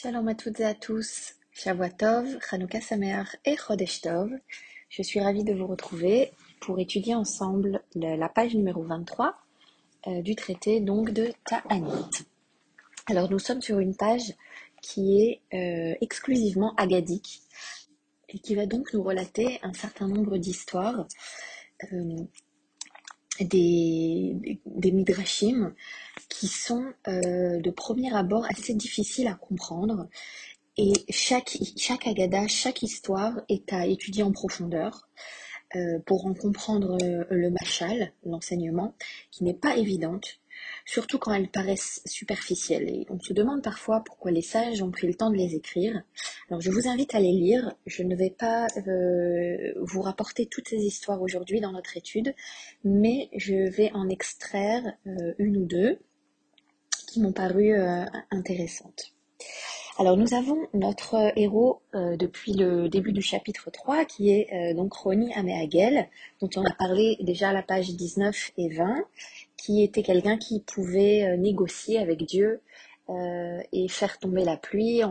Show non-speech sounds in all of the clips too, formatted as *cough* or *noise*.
Shalom à toutes et à tous, Shavuot Chanukah Sameach et Chodesh Tov. Je suis ravie de vous retrouver pour étudier ensemble la page numéro 23 euh, du traité donc de Ta'anit. Alors nous sommes sur une page qui est euh, exclusivement agadique et qui va donc nous relater un certain nombre d'histoires euh, des, midrashim qui sont euh, de premier abord assez difficiles à comprendre. Et chaque, chaque agada, chaque histoire est à étudier en profondeur euh, pour en comprendre euh, le machal, l'enseignement, qui n'est pas évidente surtout quand elles paraissent superficielles. Et on se demande parfois pourquoi les sages ont pris le temps de les écrire. Alors je vous invite à les lire. Je ne vais pas vous rapporter toutes ces histoires aujourd'hui dans notre étude, mais je vais en extraire une ou deux qui m'ont paru euh, intéressantes. Alors nous avons notre héros depuis le début du chapitre 3 qui est donc Roni Améagel, dont on a parlé déjà à la page 19 et 20 qui était quelqu'un qui pouvait euh, négocier avec Dieu euh, et faire tomber la pluie.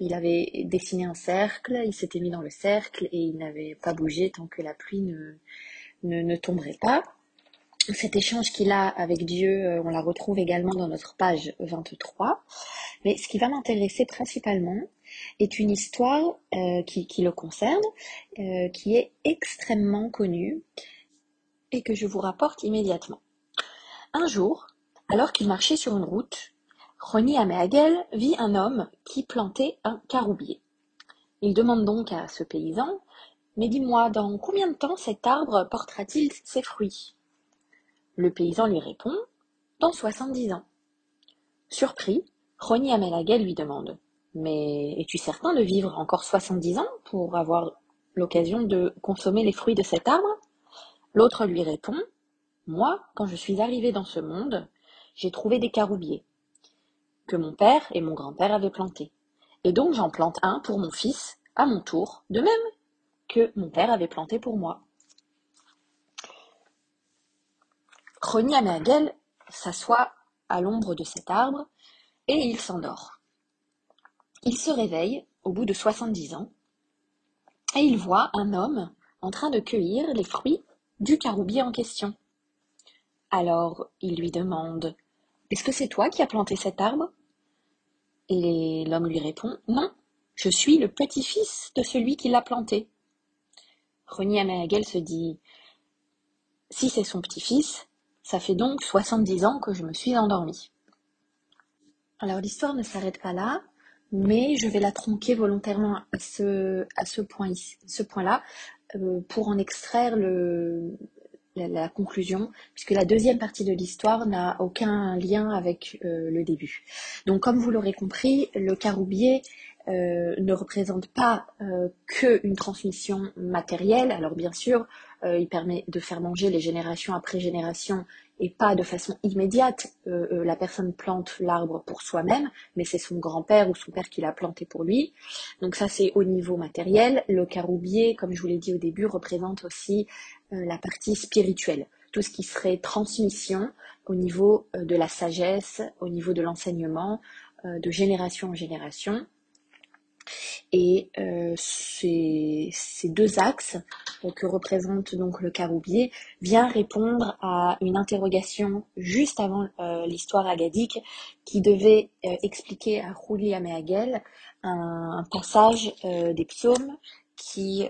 il avait dessiné un cercle, il s'était mis dans le cercle et il n'avait pas bougé tant que la pluie ne, tomberait pas. Cet échange qu'il a avec Dieu, euh, on la retrouve également dans notre page 23. Mais ce qui va m'intéresser principalement est une histoire qui, qui, le concerne, qui est extrêmement connue et que je vous rapporte immédiatement. Un jour, alors qu'il marchait sur une route, Roni Améagel vit un homme qui plantait un caroubier. Il demande donc à ce paysan Mais dis-moi, dans combien de temps cet arbre portera-t-il ses fruits? Le paysan lui répond Dans soixante-dix ans. Surpris, Roni Améagel lui demande Mais es-tu certain de vivre encore soixante-dix ans pour avoir l'occasion de consommer les fruits de cet arbre? L'autre lui répond moi, quand je suis arrivé dans ce monde, j'ai trouvé des caroubiers que mon père et mon grand-père avaient plantés. Et donc j'en plante un pour mon fils, à mon tour, de même que mon père avait planté pour moi. Crony Améagel s'assoit à l'ombre de cet arbre et il s'endort. Il se réveille au bout de soixante-dix ans et il voit un homme en train de cueillir les fruits du caroubier en question. Alors il lui demande Est-ce que c'est toi qui as planté cet arbre? Et l'homme lui répond Non, je suis le petit-fils de celui qui l'a planté. Renier Améagel se dit Si c'est son petit-fils, ça fait donc soixante-dix ans que je me suis endormi. Alors l'histoire ne s'arrête pas là, mais je vais la tronquer volontairement à ce, point-là euh, pour en extraire la, conclusion, puisque la deuxième partie de l'histoire n'a aucun lien avec euh, le début. Donc comme vous l'aurez compris, le caroubier euh, ne représente pas euh, qu'une transmission matérielle. Alors bien sûr, il permet de faire manger les générations après génération et pas de façon immédiate. la personne plante l'arbre pour soi-même, mais c'est son grand-père ou son père qui l'a planté pour lui. Donc ça c'est au niveau matériel. Le caroubier, comme je vous l'ai dit au début, représente aussi euh, la partie spirituelle, tout ce qui serait transmission au niveau euh, de la sagesse, au niveau de l'enseignement, euh, de génération en génération. Et ces, deux axes que représente donc le caroubier vient répondre à une interrogation juste avant l'histoire agadique qui devait expliquer à Rouli Améagel un, un, passage des psaumes qui,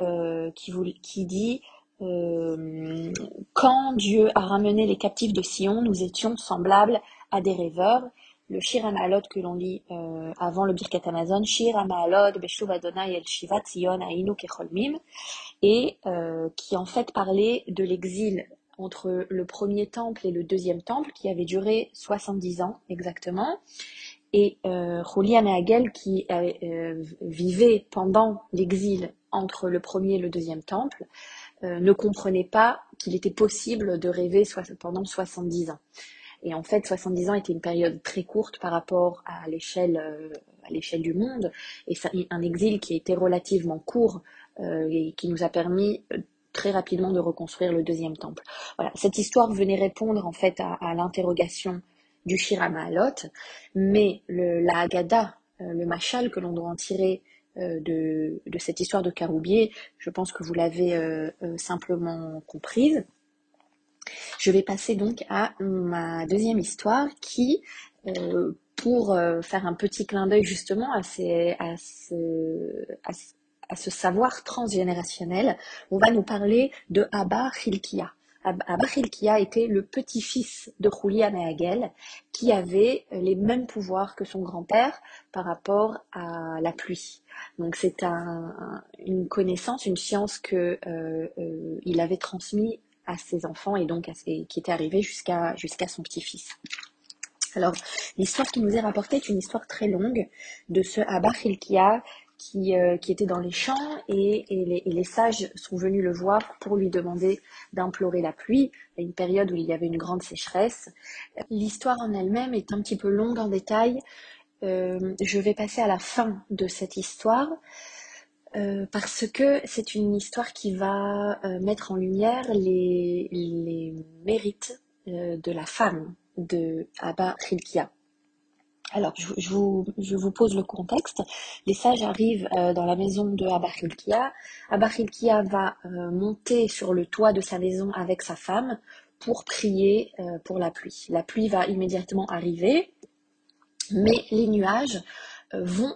dit euh, quand Dieu a ramené les captifs de Sion, nous étions semblables à des rêveurs. Le Shir Amalot que l'on lit euh, avant le Birkat Amazon, Shir Amalot, Beshuv Adonai El Shiva Sion Ainu Kecholmim, et euh, qui en fait parlait de l'exil entre le premier temple et le deuxième temple, qui avait duré 70 ans exactement. Et euh, Améagel, qui vivait pendant l'exil entre le premier et le deuxième temple, euh, ne comprenait pas qu'il était possible de rêver pendant 70 ans. Et en fait, 70 ans était une période très courte par rapport à l'échelle euh, à l'échelle du monde, et un exil qui était relativement court euh, et qui nous a permis très rapidement de reconstruire le deuxième temple. Voilà, cette histoire venait répondre en fait à, l'interrogation du Shirama Alot, mais le, la Haggadah, le le machal que l'on doit en tirer de, de, cette histoire de Caroubier, je pense que vous l'avez simplement comprise. Je vais passer donc à ma deuxième histoire qui, pour faire un petit clin d'œil justement à, ce, savoir transgénérationnel, on va nous parler de Abba Hilkia. Abba Hilkia était le petit-fils de Julian Hagel qui avait les mêmes pouvoirs que son grand-père par rapport à la pluie. Donc c'est un, une connaissance, une science que euh, euh, avait transmis à ses enfants et donc qui était arrivé jusqu'à jusqu'à son petit-fils. Alors, l'histoire qui nous est rapportée est une histoire très longue de ce Abba Hilkia qui, euh, qui était dans les champs et, les, sages sont venus le voir pour lui demander d'implorer la pluie à une période où il y avait une grande sécheresse. L'histoire en elle-même est un petit peu longue en détail. Euh, je vais passer à la fin de cette histoire. Euh, parce que c'est une histoire qui va mettre en lumière les, mérites de la femme de Abba Khilkia. Alors, je, vous, pose le contexte. Les sages arrivent euh, dans la maison de Abba Khilkia. Abba Khilkia va euh, monter sur le toit de sa maison avec sa femme pour prier euh, pour la pluie. La pluie va immédiatement arriver, mais les nuages vont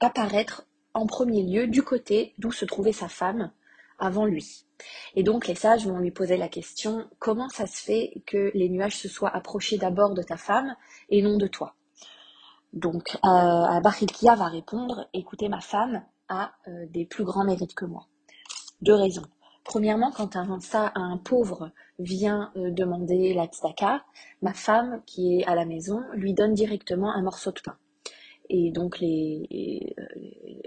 apparaître en premier lieu du côté d'où se trouvait sa femme avant lui. Et donc les sages vont lui poser la question, comment ça se fait que les nuages se soient approchés d'abord de ta femme et non de toi? Donc euh, va répondre, écoutez, ma femme a euh, des plus grands mérites que moi. Deux raisons. Premièrement, quand un, pauvre vient euh, demander la tzedaka, ma femme qui est à la maison lui donne directement un morceau de pain et donc euh,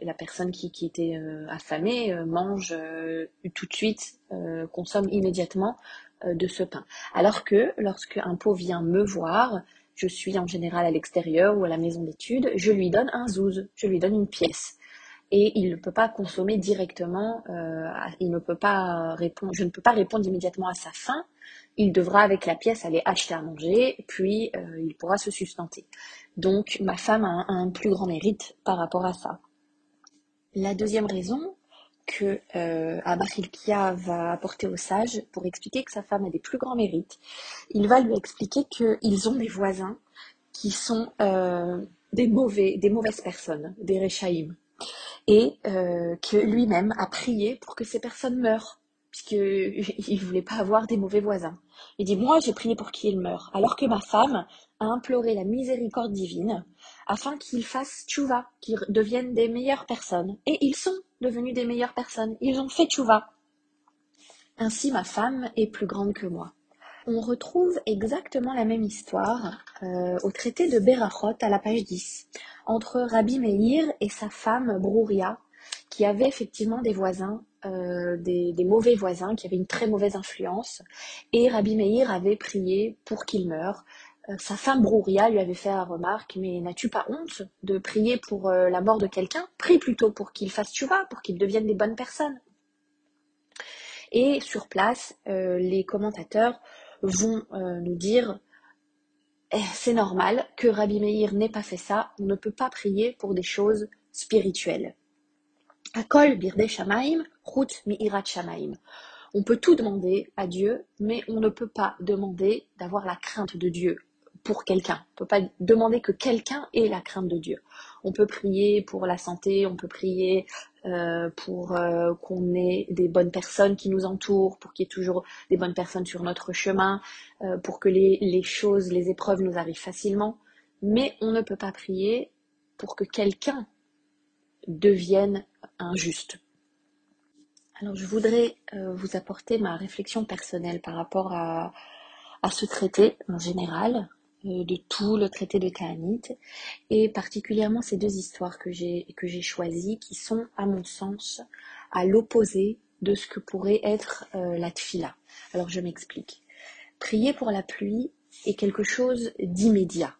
la personne qui, était euh, affamée euh, mange tout de suite, consomme immédiatement de ce pain. Alors que lorsque un pauvre vient me voir, je suis en général à l'extérieur ou à la maison d'études, je lui donne un zouz, je lui donne une pièce. Et il ne peut pas consommer directement, il ne peut pas répondre, je ne peux pas répondre immédiatement à sa faim, il devra avec la pièce aller acheter à manger, puis il pourra se sustenter. Donc ma femme a un, plus grand mérite par rapport à ça. La deuxième raison que euh, va apporter au sage pour expliquer que sa femme a des plus grands mérites, il va lui expliquer qu'ils ont des voisins qui sont euh, des mauvais, des mauvaises personnes, des rechaïm, et euh, que lui-même a prié pour que ces personnes meurent, puisqu'il *laughs* ne voulait pas avoir des mauvais voisins. Il dit, moi j'ai prié pour qu'il meure, alors que ma femme a imploré la miséricorde divine afin qu'ils fassent tchouva, qu'ils deviennent des meilleures personnes. Et ils sont devenus des meilleures personnes, ils ont fait tchouva. Ainsi ma femme est plus grande que moi. On retrouve exactement la même histoire euh, au traité de Berachot à la page 10, entre Rabbi Meir et sa femme Brouria, qui avaient effectivement des voisins euh, des, mauvais voisins qui avaient une très mauvaise influence. Et Rabbi Meir avait prié pour qu'il meure. Euh, sa femme Brouria lui avait fait la remarque, mais n'as-tu pas honte de prier pour euh, la mort de quelqu'un? Prie plutôt pour qu'il fasse tchouva, pour qu'il devienne des bonnes personnes. Et sur place, les commentateurs vont nous dire c'est normal que Rabbi Meir n'ait pas fait ça, on ne peut pas prier pour des choses spirituelles. Akol birde shamaim, route mi'irat shamaim. On peut tout demander à Dieu, mais on ne peut pas demander d'avoir la crainte de Dieu pour quelqu'un. On ne peut pas demander que quelqu'un ait la crainte de Dieu. On peut prier pour la santé, on peut prier euh, pour euh, qu'on ait des bonnes personnes qui nous entourent, pour qu'il y ait toujours des bonnes personnes sur notre chemin, euh, pour que les, choses, les épreuves nous arrivent facilement. Mais on ne peut pas prier pour que quelqu'un devienne injuste. Alors je voudrais vous apporter ma réflexion personnelle par rapport à, ce traité en général, de tout le traité de Ta'anit, et particulièrement ces deux histoires que j'ai choisies, qui sont, à mon sens, à l'opposé de ce que pourrait être euh, la tfila. Alors je m'explique. Prier pour la pluie est quelque chose d'immédiat.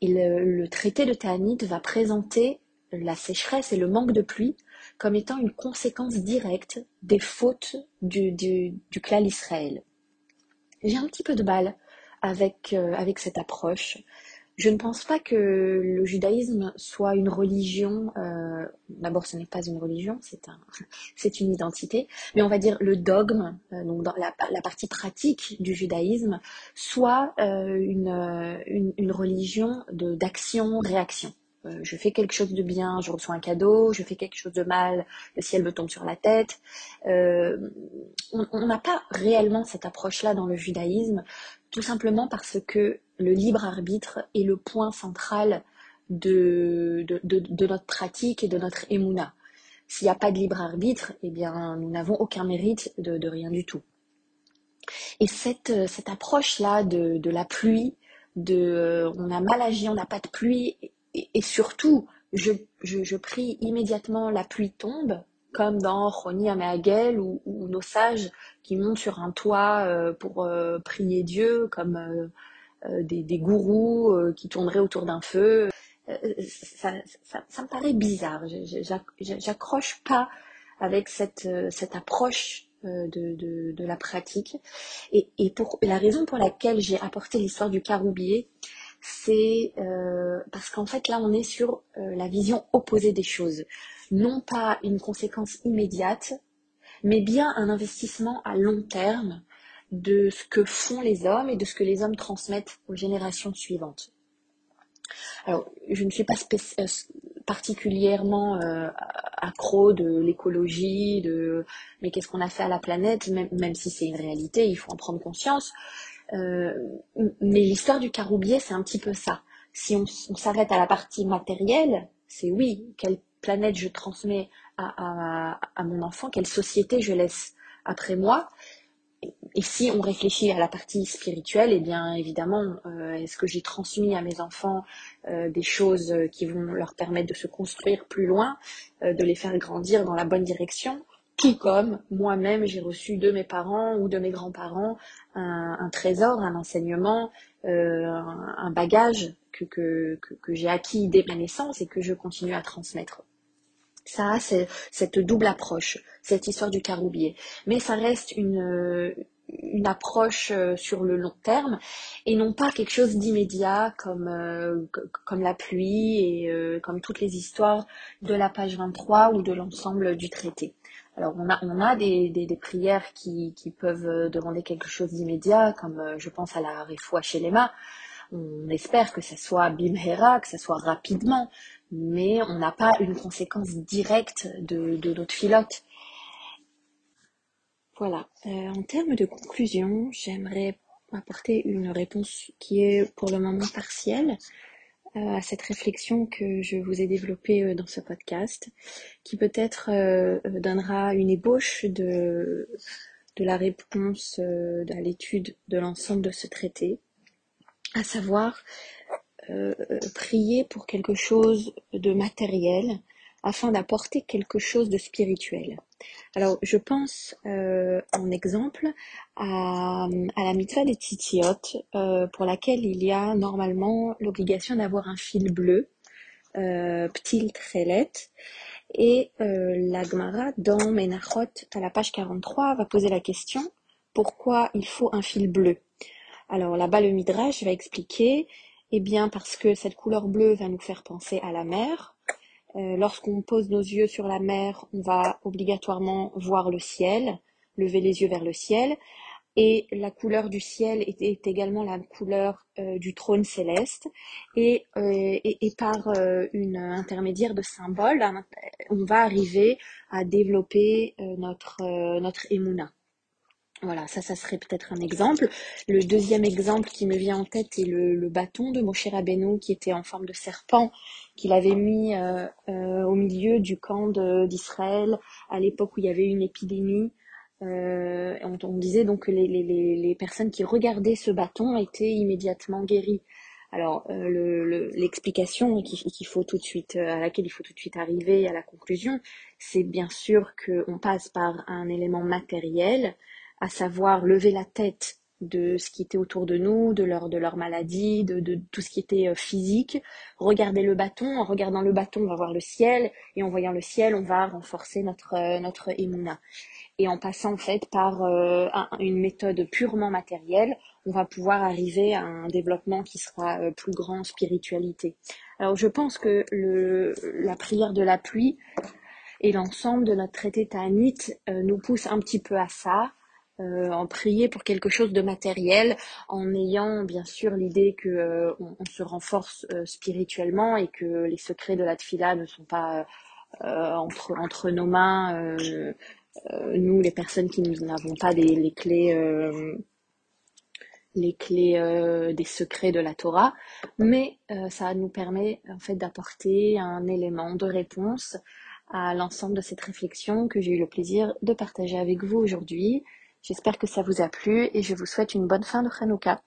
Et le, traité de Ta'anit va présenter la sécheresse et le manque de pluie comme étant une conséquence directe des fautes du, du, clan Israël. J'ai un petit peu de mal avec, euh, avec cette approche. je ne pense pas que le judaïsme soit une religion. Euh, D'abord, ce n'est pas une religion, c'est un, *laughs* c'est une identité. Mais on va dire le dogme, euh, donc la, partie pratique du judaïsme, soit une, une, une, religion de d'action-réaction. Je fais quelque chose de bien, je reçois un cadeau, je fais quelque chose de mal, le ciel me tombe sur la tête. On n'a pas réellement cette approche-là dans le judaïsme, tout simplement parce que le libre arbitre est le point central de, notre pratique et de notre émouna. S'il n'y a pas de libre arbitre, eh bien, nous n'avons aucun mérite de, rien du tout. Et cette, approche-là de, la pluie, de on a mal agi, on n'a pas de pluie, et, surtout, je, prie immédiatement, la pluie tombe, comme dans Roni Ameagel ou, nos sages qui montent sur un toit euh, pour euh, prier Dieu, comme euh, des, gourous qui tourneraient autour d'un feu. Ça, ça, ça, me paraît bizarre. J'accroche pas avec cette, cette approche de, de, de, la pratique. Et, et pour la raison pour laquelle j'ai apporté l'histoire du caroubier, c'est euh, parce qu'en fait là on est sur euh, la vision opposée des choses. Non pas une conséquence immédiate, mais bien un investissement à long terme de ce que font les hommes et de ce que les hommes transmettent aux générations suivantes. Alors, je ne suis pas euh, particulièrement accro de l'écologie, de mais qu'est-ce qu'on a fait à la planète, même, même si c'est une réalité, il faut en prendre conscience. Euh, mais l'histoire du caroubier, c'est un petit peu ça. Si on, s'arrête à la partie matérielle, c'est oui, quelle planète je transmets à, mon enfant, quelle société je laisse après moi. Et si on réfléchit à la partie spirituelle, eh bien évidemment, euh, est-ce que j'ai transmis à mes enfants euh, des choses qui vont leur permettre de se construire plus loin, de les faire grandir dans la bonne direction? Tout comme moi-même, j'ai reçu de mes parents ou de mes grands-parents un, trésor, un enseignement, euh, un, bagage que, que, que, j'ai acquis dès ma naissance et que je continue à transmettre. Ça c'est cette double approche, cette histoire du caroubier. Mais ça reste une, une approche euh, sur le long terme et non pas quelque chose d'immédiat comme, euh, comme la pluie et comme toutes les histoires de la page 23 ou de l'ensemble du traité. Alors on a, des, prières qui, qui, peuvent euh, demander quelque chose d'immédiat, comme euh, je pense à la Refoua chez Lema. On espère que ça soit bimhera, que ça soit rapidement, mais on n'a pas une conséquence directe de, de notre filote. Voilà. Euh, en termes de conclusion, j'aimerais apporter une réponse qui est pour le moment partielle. Euh, à cette réflexion que je vous ai développée euh, dans ce podcast, qui peut-être euh, donnera une ébauche de, de la réponse à l'étude de l'ensemble de ce traité, à savoir prier pour quelque chose de matériel afin d'apporter quelque chose de spirituel. Alors, je pense euh, en exemple à, la mitzvah des titiot, euh, pour laquelle il y a normalement l'obligation d'avoir un fil bleu, euh, ptil trelet, et euh, la Gemara dans Menachot, à la page 43, va poser la question pourquoi il faut un fil bleu? Alors là-bas, le Midrash va expliquer, eh bien parce que cette couleur bleue va nous faire penser à la mer, euh, lorsqu'on pose nos yeux sur la mer, on va obligatoirement voir le ciel, lever les yeux vers le ciel. Et la couleur du ciel est, également la couleur euh, du trône céleste. Et, euh, par une intermédiaire de symboles, on va arriver à développer notre, notre émouna. Voilà, ça, ça serait peut-être un exemple. Le deuxième exemple qui me vient en tête est le, bâton de Moshe Rabbeinu qui était en forme de serpent, qu'il avait mis euh, euh, au milieu du camp d'Israël à l'époque où il y avait une épidémie. Euh, on, disait donc que les, personnes qui regardaient ce bâton étaient immédiatement guéries. Alors l'explication à laquelle il faut tout de suite arriver à la conclusion, c'est bien sûr qu'on passe par un élément matériel, à savoir lever la tête de ce qui était autour de nous, de leur, de leur maladie, de, de tout ce qui était euh, physique. Regarder le bâton, en regardant le bâton, on va voir le ciel, et en voyant le ciel, on va renforcer notre, euh, notre émouna. Et en passant en fait par euh, une méthode purement matérielle, on va pouvoir arriver à un développement qui sera plus grand en spiritualité. Alors je pense que le, la prière de la pluie et l'ensemble de notre traité Tanit nous pousse un petit peu à ça, euh, en prier pour quelque chose de matériel, en ayant bien sûr l'idée que euh, on, se renforce euh, spirituellement et que les secrets de la tfila ne sont pas entre entre nos mains, nous les personnes qui n'avons pas les clés les clés des secrets de la Torah, mais ça nous permet en fait d'apporter un élément de réponse à l'ensemble de cette réflexion que j'ai eu le plaisir de partager avec vous aujourd'hui. J'espère que ça vous a plu et je vous souhaite une bonne fin de Hanouka.